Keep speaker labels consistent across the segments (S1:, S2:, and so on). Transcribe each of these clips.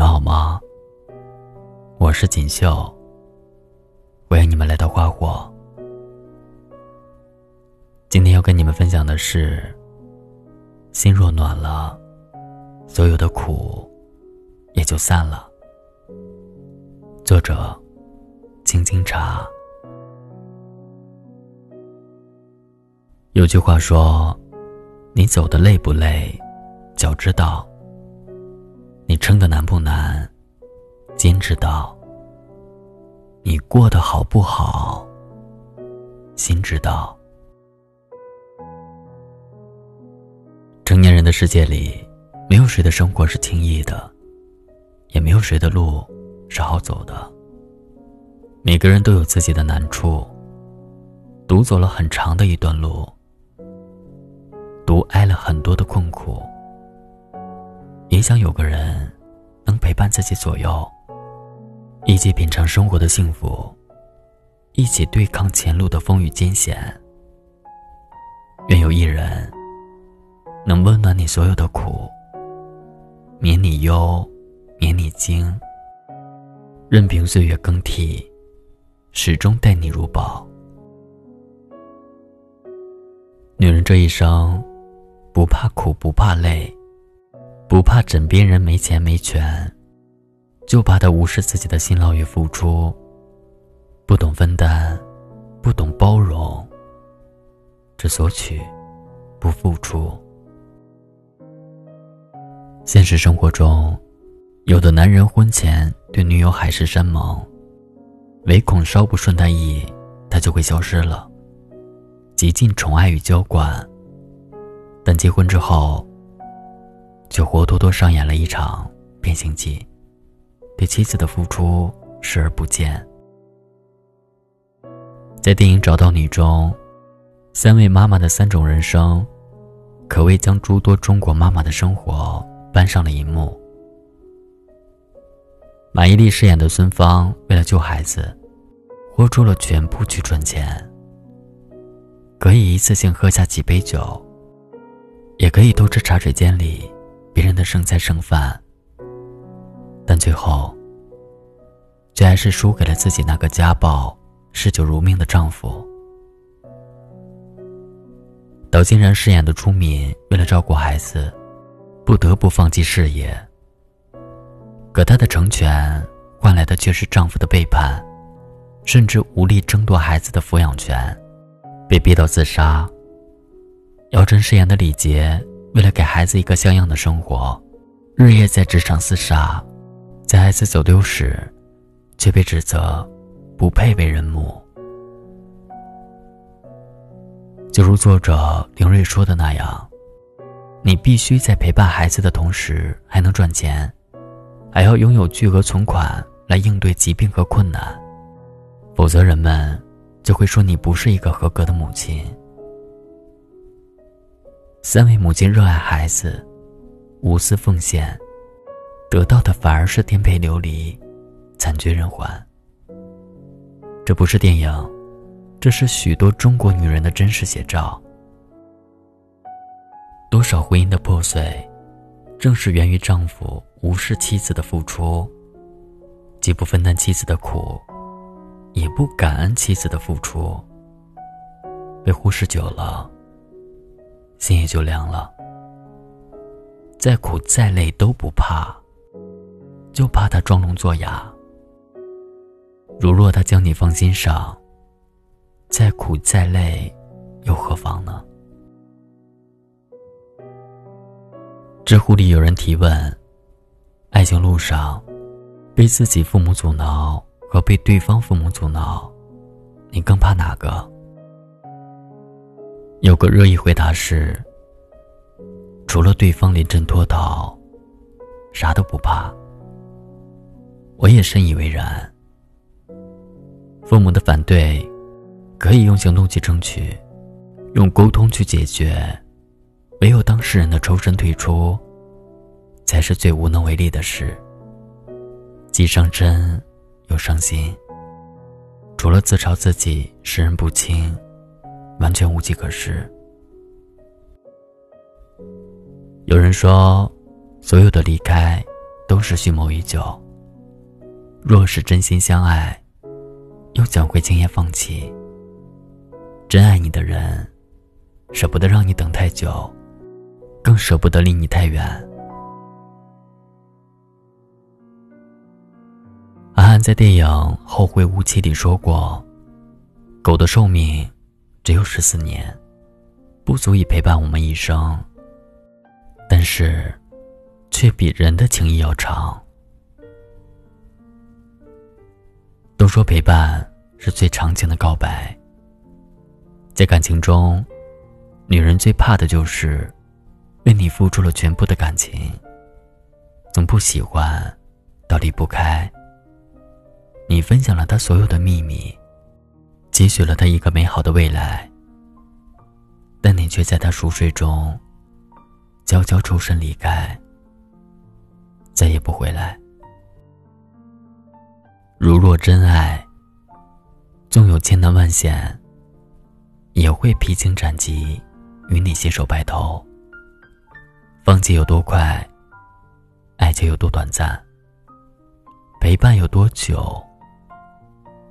S1: 们好吗？我是锦绣。欢迎你们来到花火。今天要跟你们分享的是：心若暖了，所有的苦也就散了。作者：青青茶。有句话说：“你走的累不累，脚知道。”生的难不难，肩知道；你过得好不好，心知道。成年人的世界里，没有谁的生活是轻易的，也没有谁的路是好走的。每个人都有自己的难处，独走了很长的一段路，独挨了很多的困苦。也想有个人，能陪伴自己左右，一起品尝生活的幸福，一起对抗前路的风雨艰险。愿有一人，能温暖你所有的苦，免你忧，免你惊，任凭岁月更替，始终待你如宝。女人这一生，不怕苦，不怕累。不怕枕边人没钱没权，就怕他无视自己的辛劳与付出，不懂分担，不懂包容，只索取，不付出。现实生活中，有的男人婚前对女友海誓山盟，唯恐稍不顺他意，他就会消失了，极尽宠爱与娇惯。但结婚之后，就活脱脱上演了一场变形计，对妻子的付出视而不见。在电影《找到你》中，三位妈妈的三种人生，可谓将诸多中国妈妈的生活搬上了荧幕。马伊琍饰演的孙芳，为了救孩子，豁出了全部去赚钱，可以一次性喝下几杯酒，也可以偷吃茶水间里。别人的剩菜剩饭，但最后，却还是输给了自己那个家暴、嗜酒如命的丈夫。岛津然饰演的朱敏，为了照顾孩子，不得不放弃事业。可她的成全，换来的却是丈夫的背叛，甚至无力争夺孩子的抚养权，被逼到自杀。姚晨饰演的李杰。为了给孩子一个像样的生活，日夜在职场厮杀，在孩子走丢时，却被指责不配为人母。就如作者林睿说的那样，你必须在陪伴孩子的同时还能赚钱，还要拥有巨额存款来应对疾病和困难，否则人们就会说你不是一个合格的母亲。三位母亲热爱孩子，无私奉献，得到的反而是颠沛流离，惨绝人寰。这不是电影，这是许多中国女人的真实写照。多少婚姻的破碎，正是源于丈夫无视妻子的付出，既不分担妻子的苦，也不感恩妻子的付出，被忽视久了。心也就凉了。再苦再累都不怕，就怕他装聋作哑。如若他将你放心上，再苦再累又何妨呢？知乎里有人提问：爱情路上，被自己父母阻挠和被对方父母阻挠，你更怕哪个？有个热议回答是：除了对方临阵脱逃，啥都不怕。我也深以为然。父母的反对，可以用行动去争取，用沟通去解决；唯有当事人的抽身退出，才是最无能为力的事。既伤身，又伤心。除了自嘲自己识人不清。完全无计可施。有人说，所有的离开，都是蓄谋已久。若是真心相爱，又怎会轻言放弃？真爱你的人，舍不得让你等太久，更舍不得离你太远。安安在电影《后会无期》里说过：“狗的寿命只有十四年，不足以陪伴我们一生，但是，却比人的情谊要长。”都说陪伴是最长情的告白。在感情中，女人最怕的就是为你付出了全部的感情，从不喜欢到离不开。你分享了他所有的秘密，给予了他一个美好的未来，但你却在他熟睡中悄悄抽身离开，再也不回来。如若真爱，纵有千难万险，也会披荆斩棘，与你携手白头。放弃有多快，爱就有多短暂；陪伴有多久，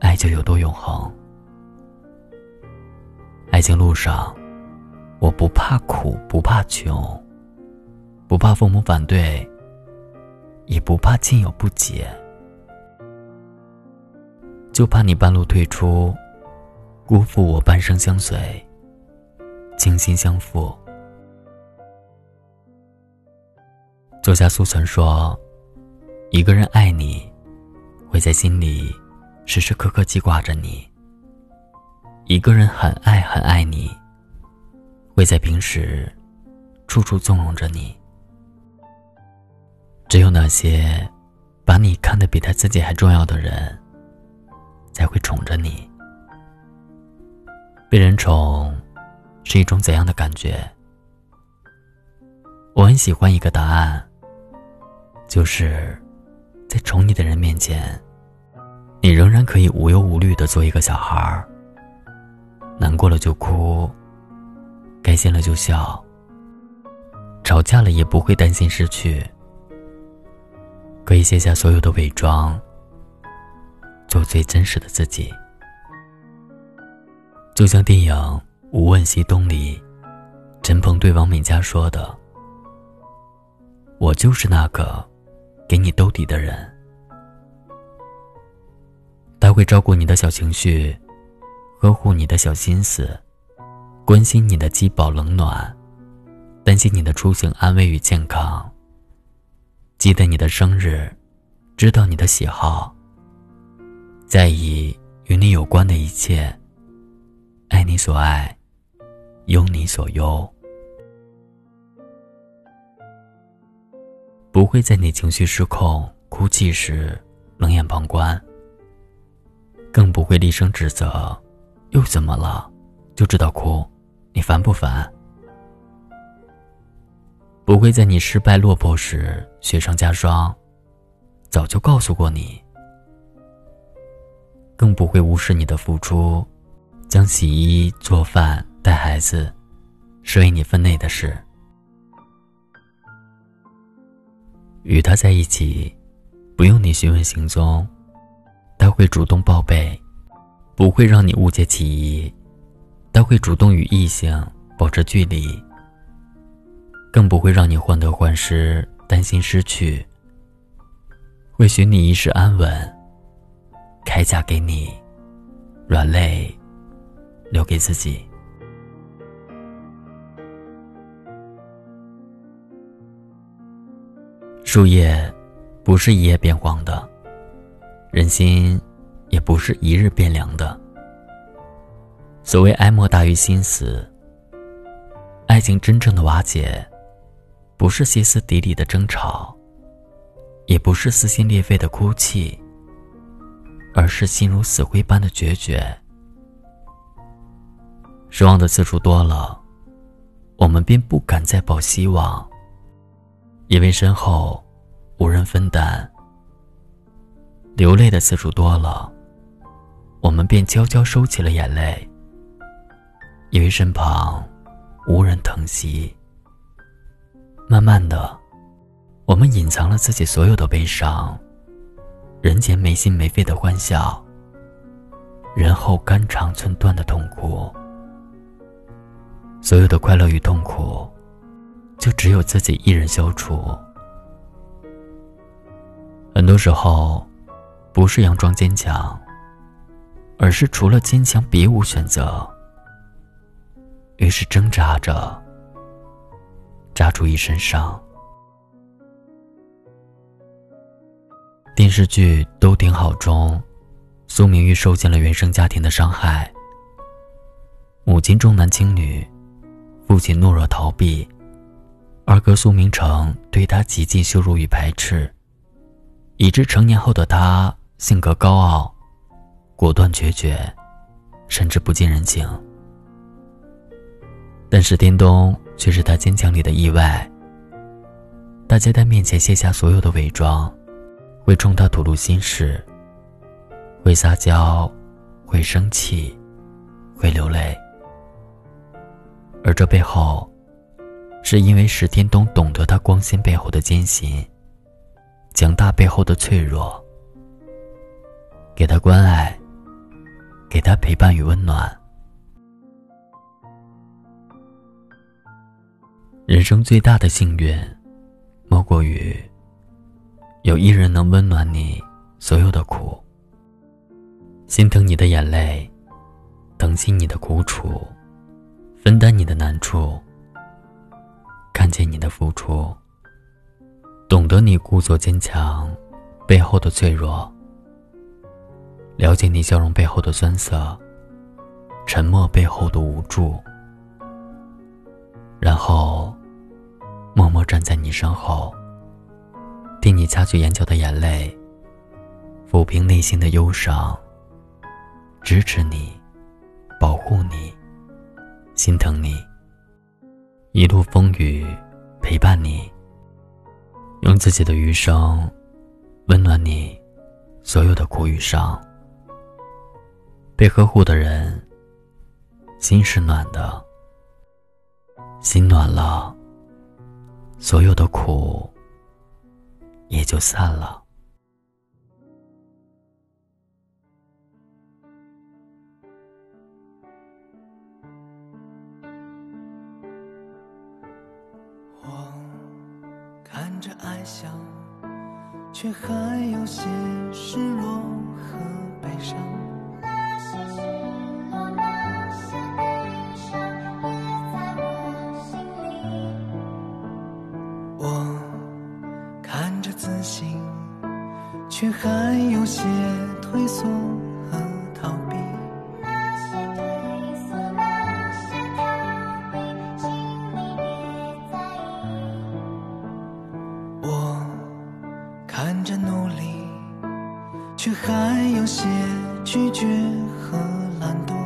S1: 爱就有多永恒。爱情路上，我不怕苦，不怕穷，不怕父母反对，也不怕亲友不解。就怕你半路退出，辜负我半生相随，倾心相付。作家苏岑说：“一个人爱你，会在心里时时刻刻记挂着你；一个人很爱很爱你，会在平时处处纵容着你。只有那些把你看得比他自己还重要的人。”才会宠着你。被人宠，是一种怎样的感觉？我很喜欢一个答案，就是在宠你的人面前，你仍然可以无忧无虑的做一个小孩儿。难过了就哭，开心了就笑。吵架了也不会担心失去，可以卸下所有的伪装。做最真实的自己，就像电影《无问西东》里，陈鹏对王敏佳说的：“我就是那个给你兜底的人。”他会照顾你的小情绪，呵护你的小心思，关心你的饥饱冷暖，担心你的出行安危与健康，记得你的生日，知道你的喜好。在意与你有关的一切，爱你所爱，忧你所忧，不会在你情绪失控、哭泣时冷眼旁观，更不会厉声指责，又怎么了？就知道哭，你烦不烦？不会在你失败落魄时雪上加霜，早就告诉过你。更不会无视你的付出，将洗衣、做饭、带孩子视为你分内的事。与他在一起，不用你询问行踪，他会主动报备，不会让你误解歧义，他会主动与异性保持距离，更不会让你患得患失、担心失去，会许你一世安稳。铠甲给你，软肋留给自己。树叶不是一夜变黄的，人心也不是一日变凉的。所谓哀莫大于心死，爱情真正的瓦解，不是歇斯底里的争吵，也不是撕心裂肺的哭泣。而是心如死灰般的决绝。失望的次数多了，我们便不敢再抱希望，因为身后无人分担；流泪的次数多了，我们便悄悄收起了眼泪，因为身旁无人疼惜。慢慢的，我们隐藏了自己所有的悲伤，人前没心没肺的欢笑，人后肝肠寸断的痛苦。所有的快乐与痛苦，就只有自己一人消除。很多时候，不是佯装坚强，而是除了坚强别无选择。于是挣扎着，扎出一身伤。电视剧《都挺好》中，苏明玉受尽了原生家庭的伤害，母亲重男轻女。父亲懦弱逃避，二哥苏明成对他极尽羞辱与排斥，以致成年后的他性格高傲、果断决绝，甚至不近人情。但是丁东却是他坚强里的意外。他在面前卸下所有的伪装，会冲他吐露心事，会撒娇，会生气，会流泪。而这背后，是因为石天东懂得他光鲜背后的艰辛，强大背后的脆弱，给他关爱，给他陪伴与温暖。人生最大的幸运，莫过于有一人能温暖你所有的苦，心疼你的眼泪，疼惜你的苦楚。分担你的难处，看见你的付出，懂得你故作坚强背后的脆弱，了解你笑容背后的酸涩，沉默背后的无助，然后默默站在你身后，替你擦去眼角的眼泪，抚平内心的忧伤，支持你，保护你。心疼你，一路风雨陪伴你，用自己的余生温暖你所有的苦与伤。被呵护的人，心是暖的，心暖了，所有的苦也就散了。
S2: 我看着爱笑却还
S3: 有些失落和悲伤。
S2: 却还有些拒绝和懒惰。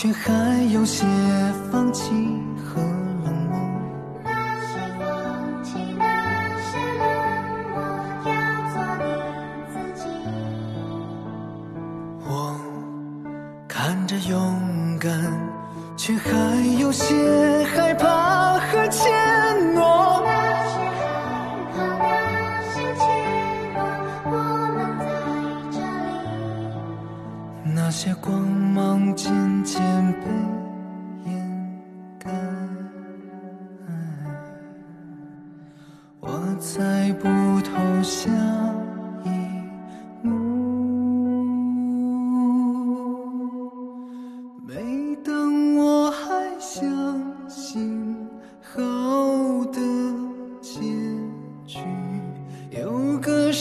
S2: 却还有些放弃。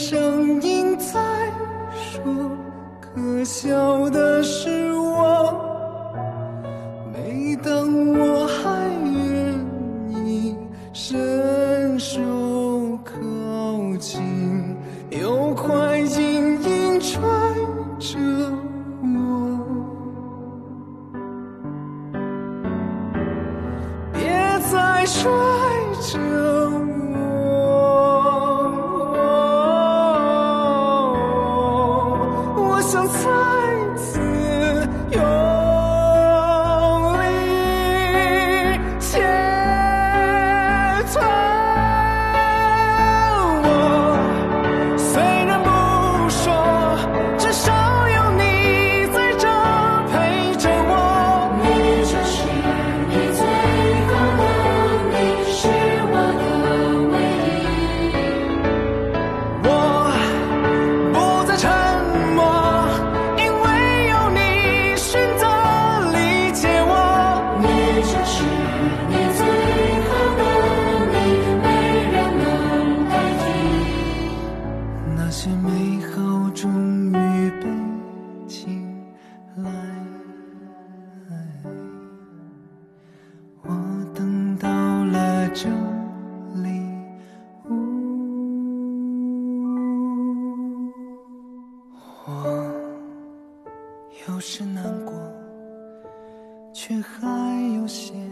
S1: 声音在说可笑的是我还有些。